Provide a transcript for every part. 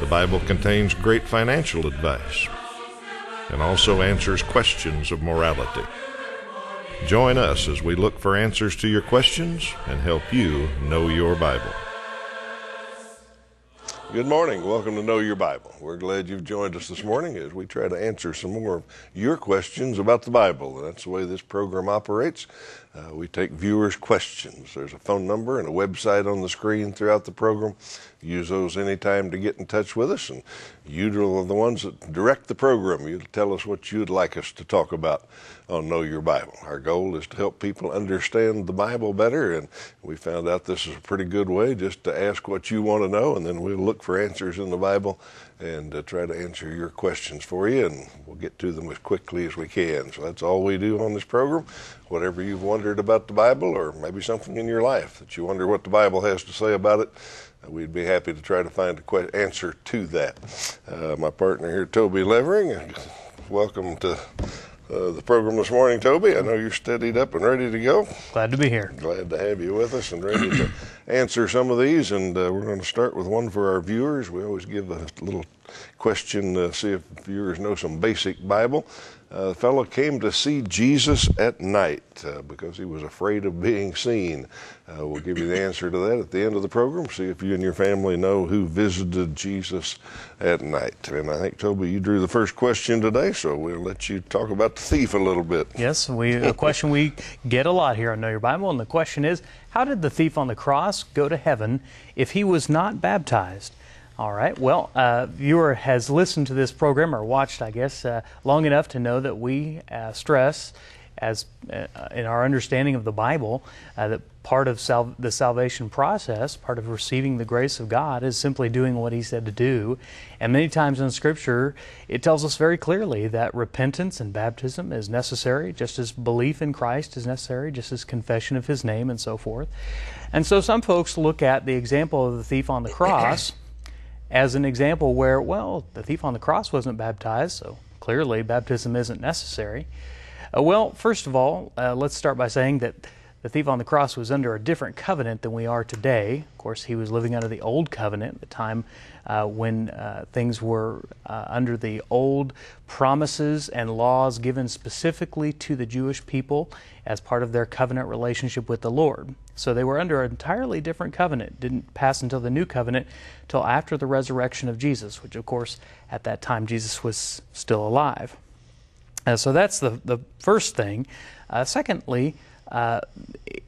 The Bible contains great financial advice and also answers questions of morality. Join us as we look for answers to your questions and help you know your Bible. Good morning. Welcome to Know Your Bible. We're glad you've joined us this morning as we try to answer some more of your questions about the Bible. That's the way this program operates. Uh, we take viewers' questions. There's a phone number and a website on the screen throughout the program. Use those anytime to get in touch with us. And you are the ones that direct the program. You tell us what you'd like us to talk about on Know Your Bible. Our goal is to help people understand the Bible better. And we found out this is a pretty good way just to ask what you want to know, and then we'll look for answers in the Bible and uh, try to answer your questions for you, and we'll get to them as quickly as we can. So that's all we do on this program. Whatever you've wondered about the Bible, or maybe something in your life that you wonder what the Bible has to say about it, uh, we'd be happy to try to find an que- answer to that. Uh, my partner here, Toby Levering, welcome to uh, the program this morning, Toby. I know you're steadied up and ready to go. Glad to be here. Glad to have you with us and ready to answer some of these. And uh, we're going to start with one for our viewers. We always give a little question to see if viewers know some basic Bible. Uh, the fellow came to see Jesus at night uh, because he was afraid of being seen. Uh, we'll give you the answer to that at the end of the program. See if you and your family know who visited Jesus at night. And I think, Toby, you drew the first question today, so we'll let you talk about the thief a little bit. Yes, we, a question we get a lot here on Know Your Bible, and the question is How did the thief on the cross go to heaven if he was not baptized? All right. Well, uh, viewer has listened to this program or watched, I guess, uh, long enough to know that we uh, stress, as uh, in our understanding of the Bible, uh, that part of sal- the salvation process, part of receiving the grace of God, is simply doing what He said to do. And many times in Scripture, it tells us very clearly that repentance and baptism is necessary, just as belief in Christ is necessary, just as confession of His name, and so forth. And so some folks look at the example of the thief on the cross as an example where, well, the thief on the cross wasn't baptized, so clearly baptism isn't necessary. Uh, well, first of all, uh, let's start by saying that the thief on the cross was under a different covenant than we are today. Of course, he was living under the old covenant, the time uh, when uh, things were uh, under the old promises and laws given specifically to the Jewish people as part of their covenant relationship with the Lord. So they were under an entirely different covenant. Didn't pass until the new covenant, till after the resurrection of Jesus, which, of course, at that time Jesus was still alive. Uh, so that's the, the first thing. Uh, secondly,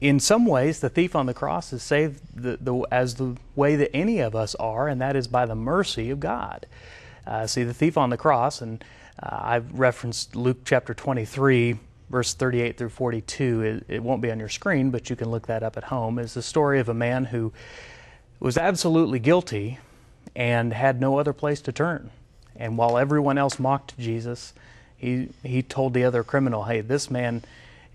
in some ways, the thief on the cross is saved the, the, as the way that any of us are, and that is by the mercy of God. Uh, see, the thief on the cross, and uh, I've referenced Luke chapter 23, verse 38 through 42. It, it, won't be on your screen, but you can look that up at home. Is the story of a man who was absolutely guilty and had no other place to turn. And while everyone else mocked Jesus, he, he told the other criminal, hey, this man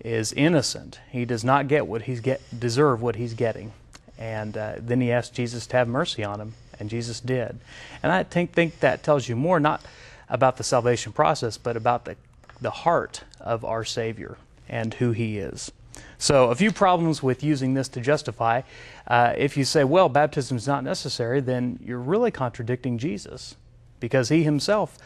is innocent. He does not get what he's get deserve what he's getting. And uh, then he asked Jesus to have mercy on him, and Jesus did. And I think think that tells you more not about the salvation process, but about the the heart of our Savior and who He is. So, a few problems with using this to justify. Uh, if you say, well, baptism is not necessary, then you're really contradicting Jesus because He Himself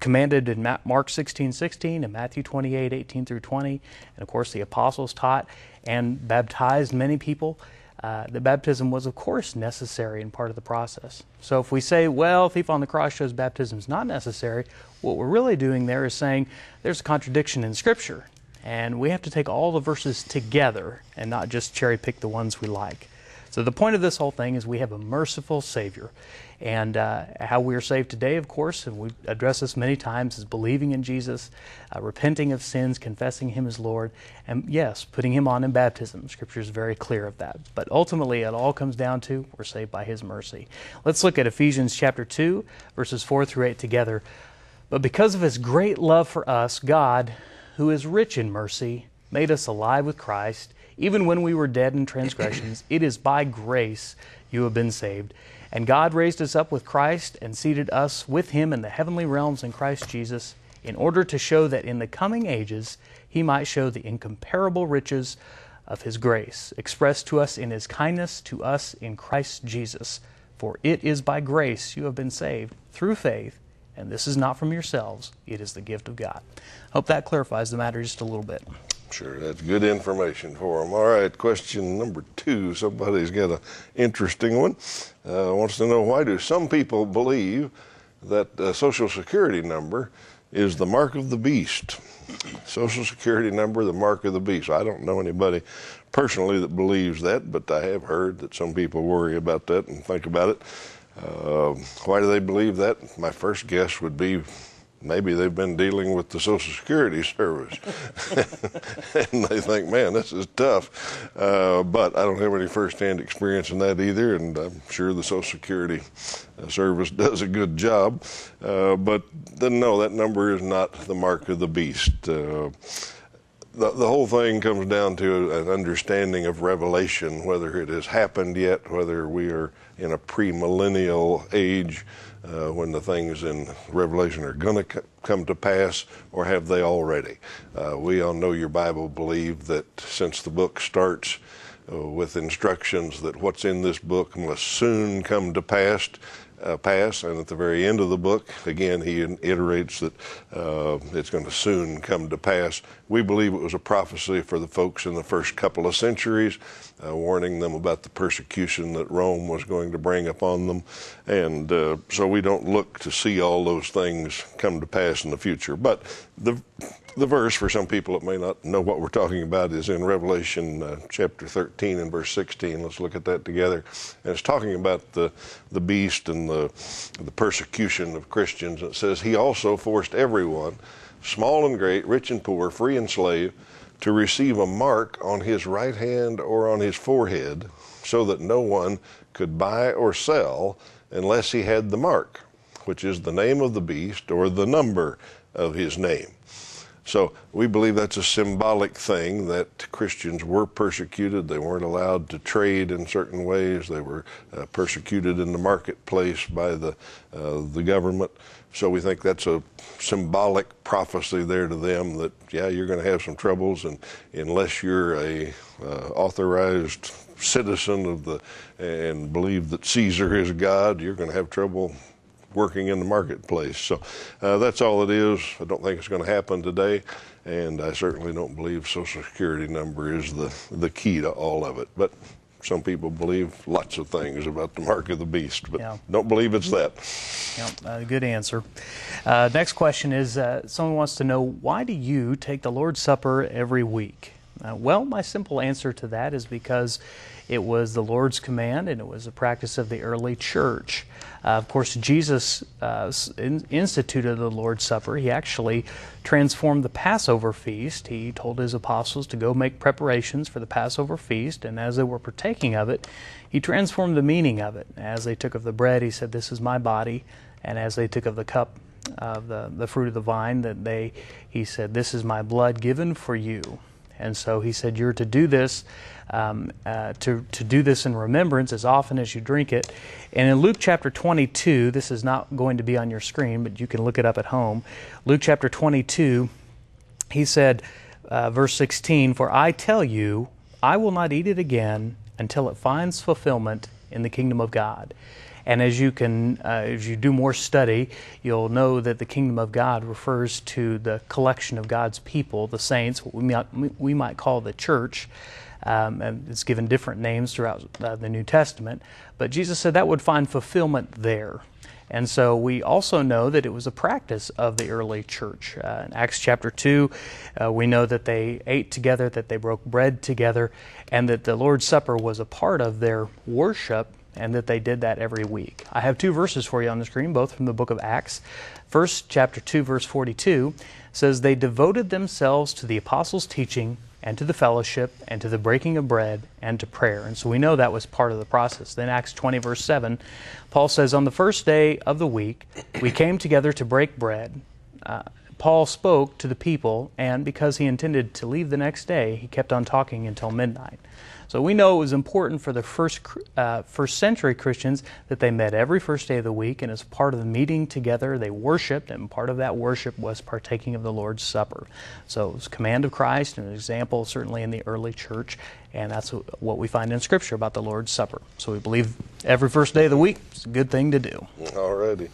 commanded in Mark 16 16 and Matthew 28 18 through 20, and of course the apostles taught and baptized many people. Uh, the baptism was, of course, necessary and part of the process. So if we say, well, thief on the cross shows baptism is not necessary, what we're really doing there is saying there's a contradiction in Scripture. And we have to take all the verses together and not just cherry pick the ones we like. So the point of this whole thing is we have a merciful Savior. And uh, how we are saved today, of course, and we've addressed this many times, is believing in Jesus, uh, repenting of sins, confessing Him as Lord, and yes, putting Him on in baptism. Scripture is very clear of that. But ultimately, it all comes down to we're saved by His mercy. Let's look at Ephesians chapter 2, verses 4 through 8 together. But because of his great love for us, God, who is rich in mercy, made us alive with Christ, even when we were dead in transgressions. it is by grace you have been saved. And God raised us up with Christ and seated us with him in the heavenly realms in Christ Jesus, in order to show that in the coming ages he might show the incomparable riches of his grace, expressed to us in his kindness to us in Christ Jesus. For it is by grace you have been saved through faith and this is not from yourselves, it is the gift of God. Hope that clarifies the matter just a little bit. Sure, that's good information for them. All right, question number two. Somebody's got an interesting one. Uh, wants to know why do some people believe that the Social Security number is the mark of the beast? Social Security number, the mark of the beast. I don't know anybody personally that believes that, but I have heard that some people worry about that and think about it. Uh, why do they believe that? My first guess would be maybe they've been dealing with the Social Security Service, and they think, "Man, this is tough." Uh, but I don't have any firsthand experience in that either, and I'm sure the Social Security uh, Service does a good job. Uh, but then, no, that number is not the mark of the beast. Uh, the, the whole thing comes down to an understanding of revelation, whether it has happened yet, whether we are in a premillennial age uh, when the things in Revelation are going to c- come to pass, or have they already? Uh, we all know your Bible believe that since the book starts uh, with instructions that what's in this book must soon come to pass, uh, pass. And at the very end of the book, again, he iterates that uh, it's going to soon come to pass. We believe it was a prophecy for the folks in the first couple of centuries, uh, warning them about the persecution that Rome was going to bring upon them. And uh, so we don't look to see all those things come to pass in the future. But the the verse for some people that may not know what we're talking about is in Revelation uh, chapter 13 and verse 16. Let's look at that together. And it's talking about the the beast and the the persecution of Christians. It says he also forced everyone, small and great, rich and poor, free and slave, to receive a mark on his right hand or on his forehead, so that no one could buy or sell unless he had the mark, which is the name of the beast or the number of his name. So we believe that's a symbolic thing that Christians were persecuted. They weren't allowed to trade in certain ways. They were uh, persecuted in the marketplace by the uh, the government. So we think that's a symbolic prophecy there to them that yeah, you're going to have some troubles, and unless you're a uh, authorized citizen of the and believe that Caesar is God, you're going to have trouble working in the marketplace. So uh, that's all it is. I don't think it's going to happen today, and I certainly don't believe Social Security number is the the key to all of it. But some people believe lots of things about the mark of the beast, but yeah. don't believe it's that. Yeah, uh, good answer. Uh, next question is uh, someone wants to know why do you take the Lord's Supper every week? Uh, well, my simple answer to that is because it was the Lord's command and it was a practice of the early church. Uh, of course, Jesus uh, in, instituted the Lord's Supper. He actually transformed the Passover feast. He told his apostles to go make preparations for the Passover feast, and as they were partaking of it, he transformed the meaning of it. As they took of the bread, he said, This is my body. And as they took of the cup, of the, the fruit of the vine, that they, he said, This is my blood given for you. And so he said, You're to do this, um, uh, to, to do this in remembrance as often as you drink it. And in Luke chapter 22, this is not going to be on your screen, but you can look it up at home. Luke chapter 22, he said, uh, verse 16, For I tell you, I will not eat it again until it finds fulfillment in the kingdom of God. And as you can, uh, as you do more study, you'll know that the kingdom of God refers to the collection of God's people, the saints, what we might, we might call the church. Um, and it's given different names throughout uh, the New Testament. But Jesus said that would find fulfillment there. And so we also know that it was a practice of the early church. Uh, in Acts chapter 2, uh, we know that they ate together, that they broke bread together, and that the Lord's Supper was a part of their worship and that they did that every week. I have two verses for you on the screen, both from the book of Acts. First, chapter 2, verse 42 says, They devoted themselves to the apostles' teaching and to the fellowship and to the breaking of bread and to prayer. And so we know that was part of the process. Then, Acts 20, verse 7, Paul says, On the first day of the week, we came together to break bread. uh, Paul spoke to the people, and because he intended to leave the next day, he kept on talking until midnight. So we know it was important for the first uh, first century Christians that they met every first day of the week, and as part of the meeting together, they worshipped, and part of that worship was partaking of the Lord's Supper. So it was command of Christ, and an example certainly in the early church, and that's what we find in Scripture about the Lord's Supper. So we believe every first day of the week is a good thing to do. Alrighty.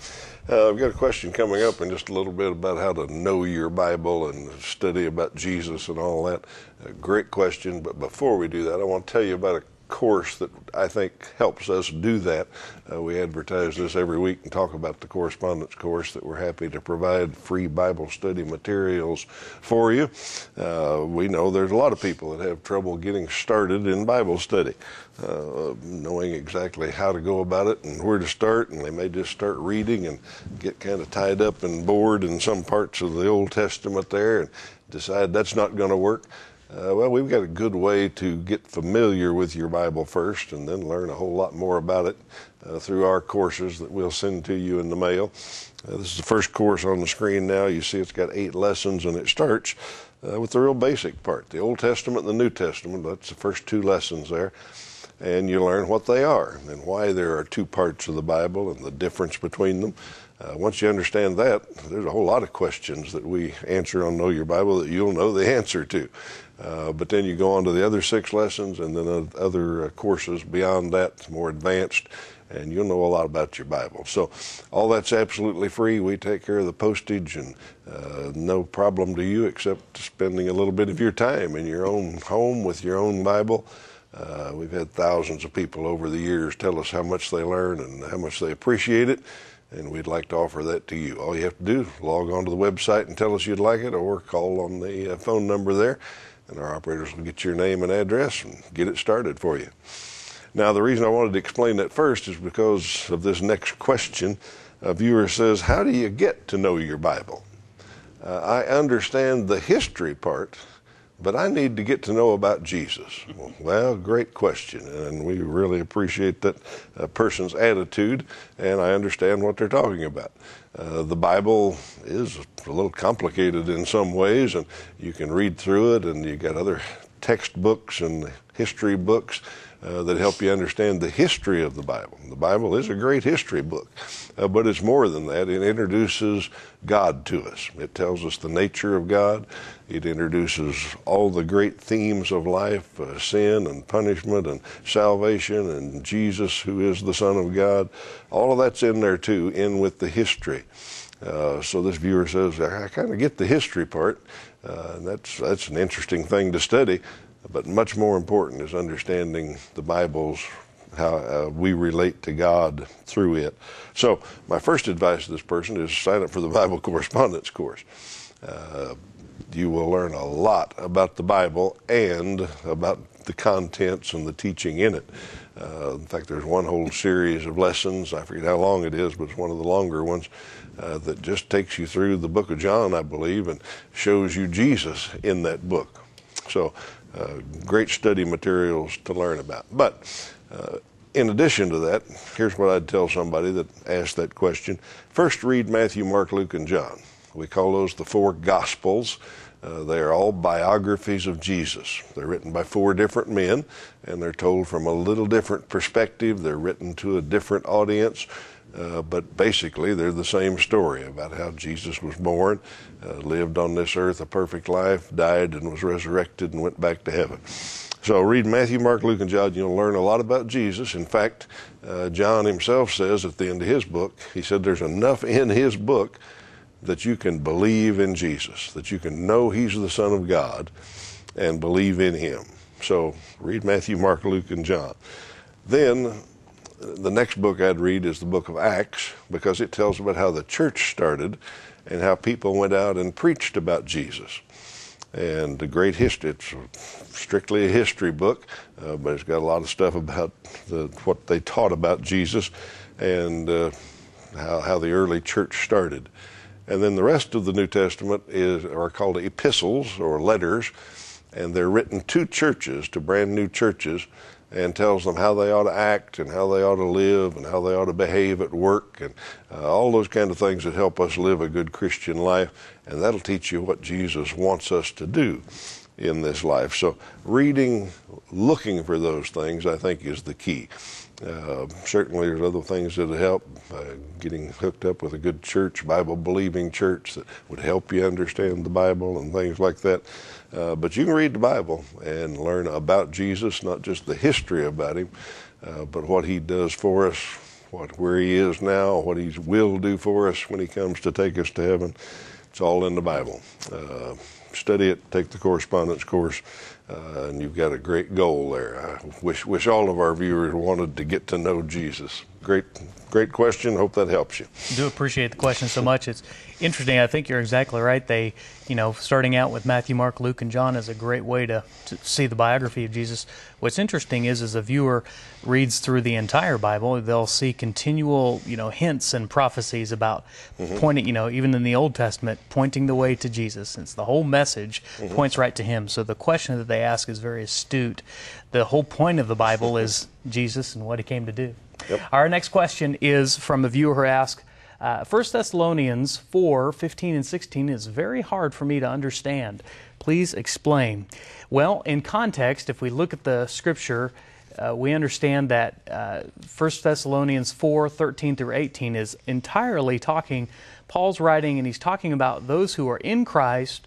Uh, I've got a question coming up in just a little bit about how to know your Bible and study about Jesus and all that. A great question, but before we do that, I want to tell you about a course that I think helps us do that. Uh, we advertise this every week and talk about the correspondence course that we're happy to provide free Bible study materials for you. Uh, we know there's a lot of people that have trouble getting started in Bible study, uh, knowing exactly how to go about it and where to start, and they may just start reading and get kind of tied up and bored in some parts of the Old Testament there and decide that's not going to work. Uh, well, we've got a good way to get familiar with your Bible first and then learn a whole lot more about it uh, through our courses that we'll send to you in the mail. Uh, this is the first course on the screen now. You see it's got eight lessons and it starts uh, with the real basic part the Old Testament and the New Testament. That's the first two lessons there. And you learn what they are and why there are two parts of the Bible and the difference between them. Uh, once you understand that, there's a whole lot of questions that we answer on Know Your Bible that you'll know the answer to. Uh, but then you go on to the other six lessons and then other uh, courses beyond that, more advanced, and you'll know a lot about your Bible. So all that's absolutely free. We take care of the postage and uh, no problem to you except spending a little bit of your time in your own home with your own Bible. Uh, we've had thousands of people over the years tell us how much they learn and how much they appreciate it and we'd like to offer that to you. All you have to do is log on to the website and tell us you'd like it, or call on the uh, phone number there, and our operators will get your name and address and get it started for you. Now, the reason I wanted to explain that first is because of this next question. A viewer says, How do you get to know your Bible? Uh, I understand the history part, but I need to get to know about Jesus. Well, great question, and we really appreciate that uh, person's attitude, and I understand what they're talking about. Uh, the Bible is a little complicated in some ways, and you can read through it, and you got other textbooks and history books uh, that help you understand the history of the Bible. The Bible is a great history book, uh, but it's more than that. It introduces God to us. It tells us the nature of God. It introduces all the great themes of life uh, sin and punishment and salvation and Jesus, who is the Son of God. All of that's in there too, in with the history. Uh, so this viewer says, I kind of get the history part, uh, that's that's an interesting thing to study. But much more important is understanding the Bible's how uh, we relate to God through it. So, my first advice to this person is sign up for the Bible correspondence course. Uh, you will learn a lot about the Bible and about the contents and the teaching in it. Uh, in fact, there's one whole series of lessons. I forget how long it is, but it's one of the longer ones uh, that just takes you through the book of John, I believe, and shows you Jesus in that book. So, great study materials to learn about. But uh, in addition to that, here's what I'd tell somebody that asked that question. First, read Matthew, Mark, Luke, and John. We call those the four Gospels. Uh, they are all biographies of Jesus. They're written by four different men, and they're told from a little different perspective. They're written to a different audience. Uh, but basically, they're the same story about how Jesus was born, uh, lived on this earth a perfect life, died and was resurrected and went back to heaven. So read Matthew, Mark, Luke, and John. You'll learn a lot about Jesus. In fact, uh, John himself says at the end of his book, he said there's enough in his book that you can believe in Jesus, that you can know he's the Son of God and believe in him. So read Matthew, Mark, Luke, and John. Then the next book I'd read is the book of Acts because it tells about how the church started and how people went out and preached about Jesus. And the great history, it's strictly a history book, uh, but it's got a lot of stuff about the, what they taught about Jesus and uh, how, how the early church started. And then the rest of the New Testament is are called epistles or letters, and they're written to churches, to brand new churches, and tells them how they ought to act and how they ought to live and how they ought to behave at work and uh, all those kind of things that help us live a good Christian life. And that'll teach you what Jesus wants us to do in this life. So, reading, looking for those things, I think, is the key. Uh, certainly, there's other things that help. Uh, getting hooked up with a good church, Bible believing church that would help you understand the Bible and things like that. Uh, but you can read the Bible and learn about Jesus, not just the history about him, uh, but what he does for us, what where he is now, what he will do for us when he comes to take us to heaven. It's all in the Bible. Study it, take the correspondence course, uh, and you've got a great goal there. I wish wish all of our viewers wanted to get to know Jesus. Great, great question. Hope that helps you. do appreciate the question so much. It's interesting. I think you're exactly right. They, you know, starting out with Matthew, Mark, Luke, and John is a great way to, to see the biography of Jesus. What's interesting is, as a viewer reads through the entire Bible, they'll see continual, you know, hints and prophecies about mm-hmm. pointing, you know, even in the Old Testament, pointing the way to Jesus. Since the whole message mm-hmm. points right to Him. So the question that they ask is very astute. The whole point of the Bible is Jesus and what He came to do. Yep. Our next question is from a viewer who asked, uh, 1 Thessalonians 4 15 and 16 is very hard for me to understand. Please explain. Well, in context, if we look at the scripture, uh, we understand that uh, 1 Thessalonians 4 13 through 18 is entirely talking, Paul's writing, and he's talking about those who are in Christ,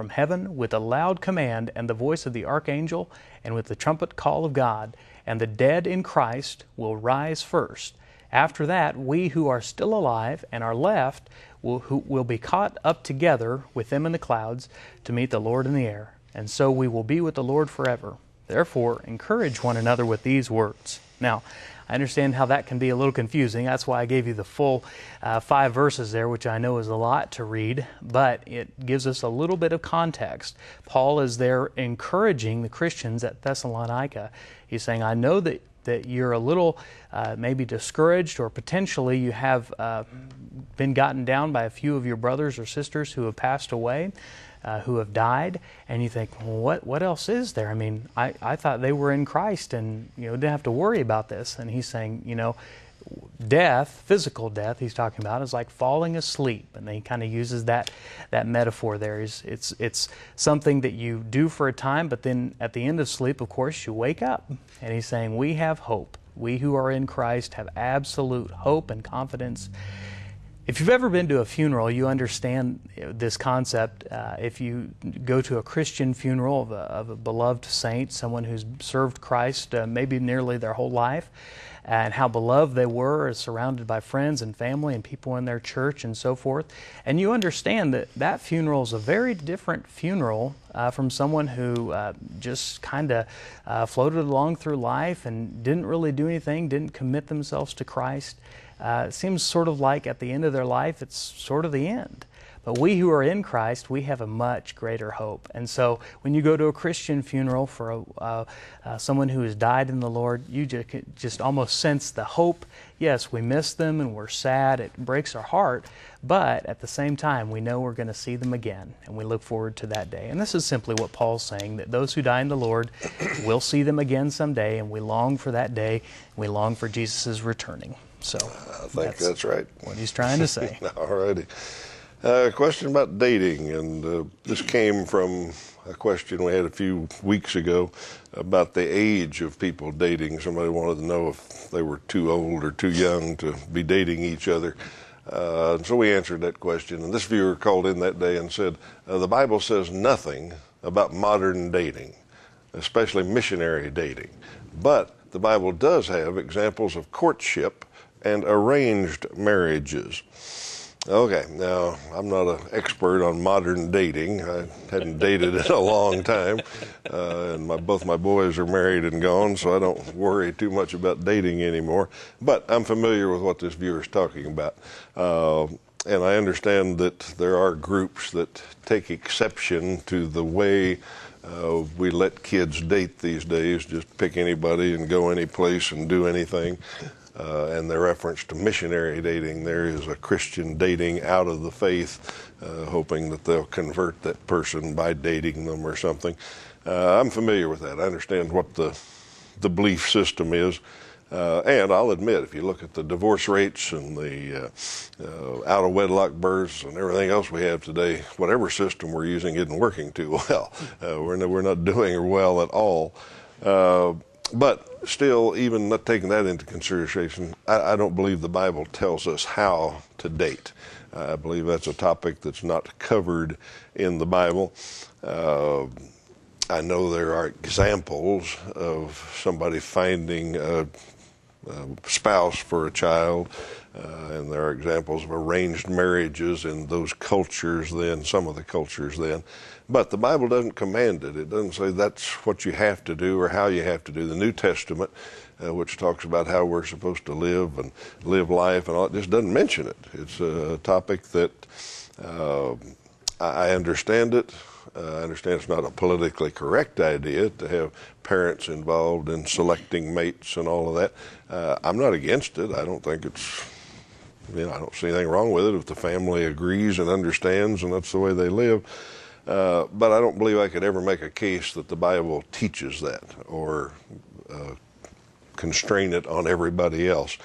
from heaven with a loud command and the voice of the archangel and with the trumpet call of God and the dead in Christ will rise first. After that, we who are still alive and are left will, who, will be caught up together with them in the clouds to meet the Lord in the air, and so we will be with the Lord forever. Therefore, encourage one another with these words. Now, I understand how that can be a little confusing. That's why I gave you the full uh, five verses there, which I know is a lot to read, but it gives us a little bit of context. Paul is there encouraging the Christians at Thessalonica. He's saying, I know that that you're a little uh, maybe discouraged or potentially you have uh, been gotten down by a few of your brothers or sisters who have passed away uh, who have died, and you think, well, what what else is there? I mean, I, I thought they were in Christ and you know didn't have to worry about this. And he's saying, you know, death, physical death, he's talking about is like falling asleep, and he kind of uses that that metaphor there. Is it's it's something that you do for a time, but then at the end of sleep, of course, you wake up. And he's saying, we have hope. We who are in Christ have absolute hope and confidence. If you've ever been to a funeral, you understand this concept. Uh, if you go to a Christian funeral of a, of a beloved saint, someone who's served Christ uh, maybe nearly their whole life, and how beloved they were, surrounded by friends and family and people in their church and so forth, and you understand that that funeral is a very different funeral uh, from someone who uh, just kind of uh, floated along through life and didn't really do anything, didn't commit themselves to Christ. Uh, it seems sort of like at the end of their life, it's sort of the end. But we who are in Christ, we have a much greater hope. And so when you go to a Christian funeral for a, uh, uh, someone who has died in the Lord, you just, just almost sense the hope. Yes, we miss them and we're sad. It breaks our heart. But at the same time, we know we're going to see them again, and we look forward to that day. And this is simply what Paul's saying that those who die in the Lord will see them again someday, and we long for that day. We long for Jesus' returning. So I think that's, that's right. What he's trying to say. All righty. A question about dating, and uh, this came from a question we had a few weeks ago about the age of people dating. Somebody wanted to know if they were too old or too young to be dating each other. Uh, so we answered that question. And this viewer called in that day and said, uh, The Bible says nothing about modern dating, especially missionary dating. But the Bible does have examples of courtship and arranged marriages. Okay, now I'm not an expert on modern dating. I hadn't dated in a long time, uh, and my, both my boys are married and gone, so I don't worry too much about dating anymore. But I'm familiar with what this viewer is talking about. Uh, and I understand that there are groups that take exception to the way uh, we let kids date these days, just pick anybody and go any place and do anything. Uh, and the reference to missionary dating there is a Christian dating out of the faith, uh, hoping that they'll convert that person by dating them or something. Uh, I'm familiar with that. I understand what the the belief system is. Uh, and I'll admit, if you look at the divorce rates and the uh, uh, out of wedlock births and everything else we have today, whatever system we're using isn't working too well. We're, no, we're not doing well at all. But still, even not taking that into consideration, I, I, don't believe the Bible tells us how to date. I believe that's a topic that's not covered in the Bible. Uh, I know there are examples of somebody finding a spouse for a child. Uh, and there are examples of arranged marriages in those cultures then, some of the cultures then. But the Bible doesn't command it. It doesn't say that's what you have to do or how you have to do. The New Testament, uh, which talks about how we're supposed to live and live life and all, it just doesn't mention it. It's a topic that uh, I understand it. Uh, I understand it's not a politically correct idea to have parents involved in selecting mates and all of that. Uh, I'm not against it. I don't think it's, you know, I don't see anything wrong with it if the family agrees and understands and that's the way they live. Uh, but I don't believe I could ever make a case that the Bible teaches that or uh, constrain it on everybody else.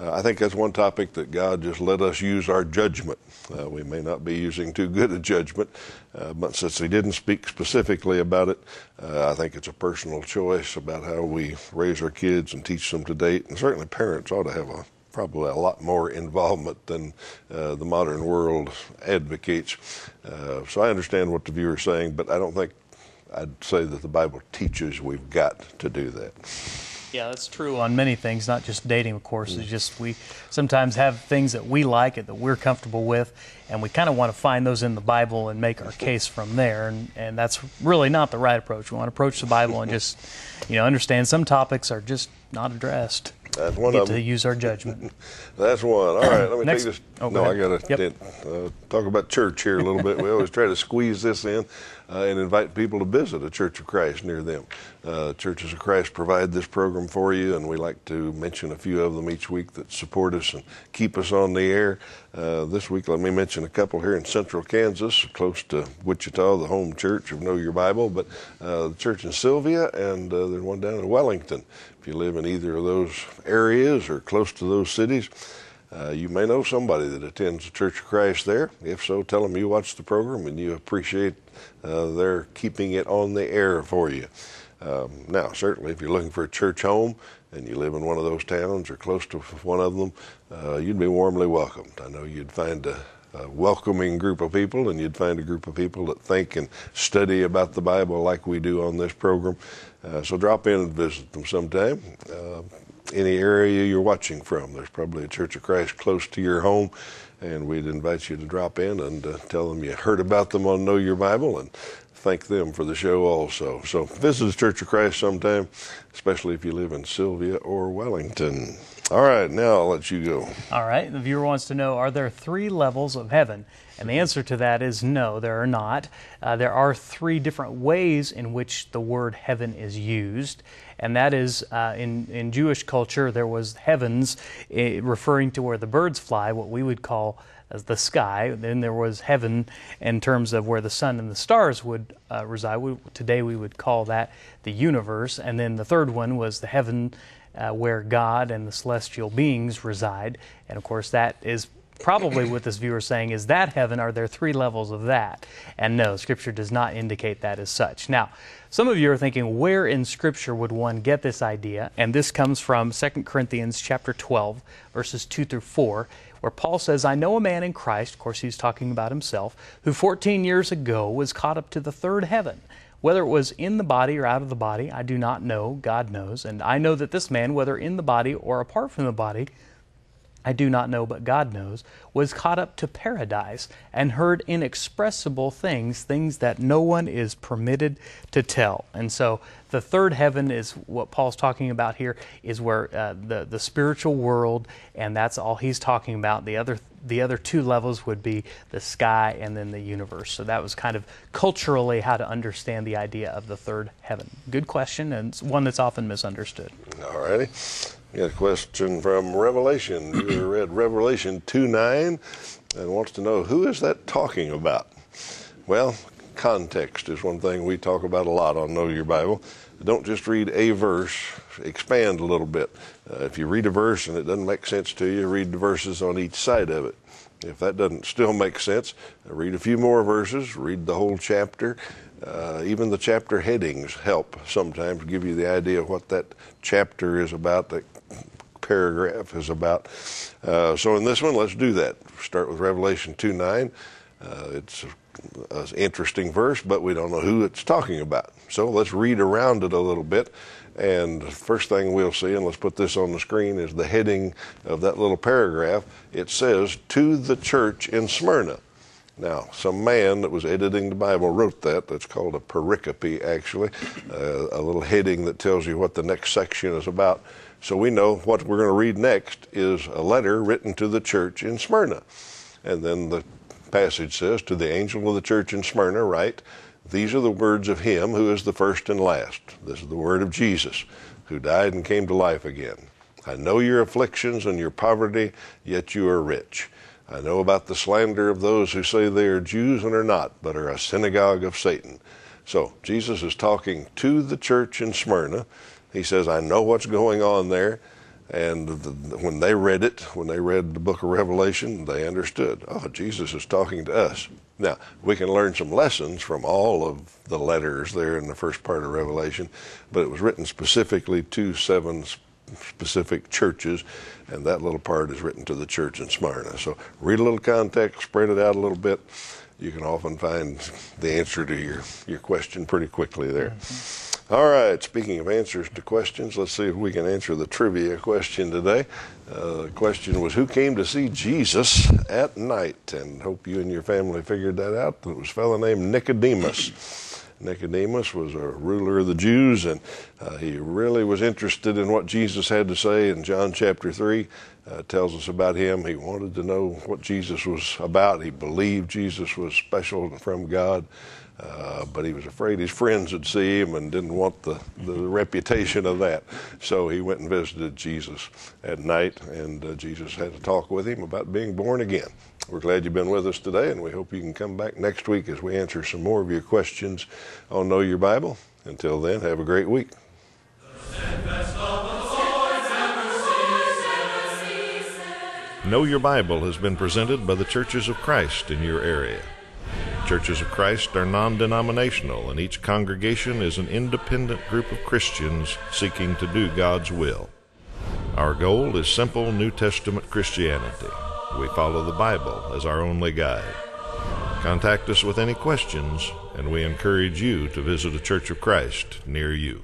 Uh, I think that's one topic that God just let us use our judgment. Uh, we may not be using too good a judgment, uh, but since He didn't speak specifically about it, I think it's a personal choice about how we raise our kids and teach them to date. And certainly, parents ought to have a probably a lot more involvement than uh, the modern world advocates. Uh, so I understand what the viewer is saying, but I don't think I'd say that the Bible teaches we've got to do that. Yeah, that's true on many things, not just dating, of course. It's just we sometimes have things that we like and that we're comfortable with, and we kind of want to find those in the Bible and make our case from there. And, and that's really not the right approach. We want to approach the Bible and just, you know, understand some topics are just not addressed. That's one Get of them. to use our judgment. That's one. All right, let me Next- take this. oh, go no, I got to Yep. uh, talk about church here a little bit. We always try to squeeze this in uh, and invite people to visit a Church of Christ near them. Uh, Churches of Christ provide this program for you, and we like to mention a few of them each week that support us and keep us on the air. Uh, this week, let me mention a couple here in central Kansas, close to Wichita, the home church of Know Your Bible, but uh, the church in Sylvia, and uh, there's one down in Wellington. If you live in either of those areas or close to those cities, uh, you may know somebody that attends the Church of Christ there. If so, tell them you watch the program and you appreciate uh, their keeping it on the air for you. Um, now, certainly, if you're looking for a church home and you live in one of those towns or close to one of them, uh, you'd be warmly welcomed. I know you'd find a, a welcoming group of people, and you'd find a group of people that think and study about the Bible like we do on this program. Uh, so drop in and visit them sometime. Uh, any area you're watching from, there's probably a Church of Christ close to your home, and we'd invite you to drop in and uh, tell them you heard about them on Know Your Bible and thank them for the show also. So visit the Church of Christ sometime, especially if you live in Sylvia or Wellington. All right, now I'll let you go. All right. The viewer wants to know Are there three levels of heaven? And the answer to that is no, there are not. Uh, there are three different ways in which the word heaven is used. And that is uh, in, in Jewish culture, there was heavens eh, referring to where the birds fly, what we would call as the sky. Then there was heaven in terms of where the sun and the stars would uh, reside. We, today we would call that the universe. And then the third one was the heaven uh, where God and the celestial beings reside. And of course, that is probably what this viewer is saying is that heaven are there three levels of that? And no scripture does not indicate that as such. Now some of you are thinking where in scripture would one get this idea? And this comes from 2 corinthians chapter 12 verses 2 through 4 where paul says i know a man in christ of course he's talking about himself who 14 years ago was caught up to the third heaven. Whether it was in the body or out of the body i do not know. God knows. And i know that this man whether in the body or apart from the body I do not know, but God knows, was caught up to paradise and heard inexpressible things, things that no one is permitted to tell. And so the third heaven is what Paul's talking about here, is where uh, the, the spiritual world, and that's all he's talking about. The other, the other two levels would be the sky and then the universe. So that was kind of culturally how to understand the idea of the third heaven. Good question, and it's one that's often misunderstood. All righty. Got a question from Revelation. You read Revelation 2 9 and wants to know who is that talking about? Well, context is one thing we talk about a lot on Know Your Bible. Don't just read a verse, expand a little bit. Uh, if you read a verse and it doesn't make sense to you, read the verses on each side of it. If that doesn't still make sense, read a few more verses, read the whole chapter. Uh, even the chapter headings help sometimes give you the idea of what that chapter is about, that paragraph is about. Uh, so in this one, let's do that. Start with Revelation 2 9. Uh, it's an interesting verse, but we don't know who it's talking about. So let's read around it a little bit. And first thing we'll see, and let's put this on the screen, is the heading of that little paragraph. It says, To the church in Smyrna. Now, some man that was editing the Bible wrote that. That's called a pericope, actually, uh, a little heading that tells you what the next section is about. So we know what we're going to read next is a letter written to the church in Smyrna. And then the passage says, To the angel of the church in Smyrna, write, These are the words of him who is the first and last. This is the word of Jesus, who died and came to life again. I know your afflictions and your poverty, yet you are rich. I know about the slander of those who say they are Jews and are not, but are a synagogue of Satan. So Jesus is talking to the church in Smyrna. He says, I know what's going on there. And the, when they read it, when they read the book of Revelation, they understood, oh, Jesus is talking to us. Now, we can learn some lessons from all of the letters there in the first part of Revelation, but it was written specifically to seven specific churches, and that little part is written to the church in Smyrna. So read a little context, spread it out a little bit. You can often find the answer to your, your question pretty quickly there. Mm-hmm. All right, speaking of answers to questions, let's see if we can answer the trivia question today. Uh, the question was Who came to see Jesus at night? And hope you and your family figured that out. It was a fellow named Nicodemus. Nicodemus was a ruler of the Jews, and uh, he really was interested in what Jesus had to say. In John chapter 3, uh, tells us about him. He wanted to know what Jesus was about. He believed Jesus was special and from God. Uh, but he was afraid his friends would see him and didn't want the, the reputation of that. So he went and visited Jesus at night, and uh, Jesus had to talk with him about being born again. We're glad you've been with us today, and we hope you can come back next week as we answer some more of your questions on Know Your Bible. Until then, have a great week. Know Your Bible has been presented by the Churches of Christ in your area. Churches of Christ are non denominational, and each congregation is an independent group of Christians seeking to do God's will. Our goal is simple New Testament Christianity. We follow the Bible as our only guide. Contact us with any questions, and we encourage you to visit a Church of Christ near you.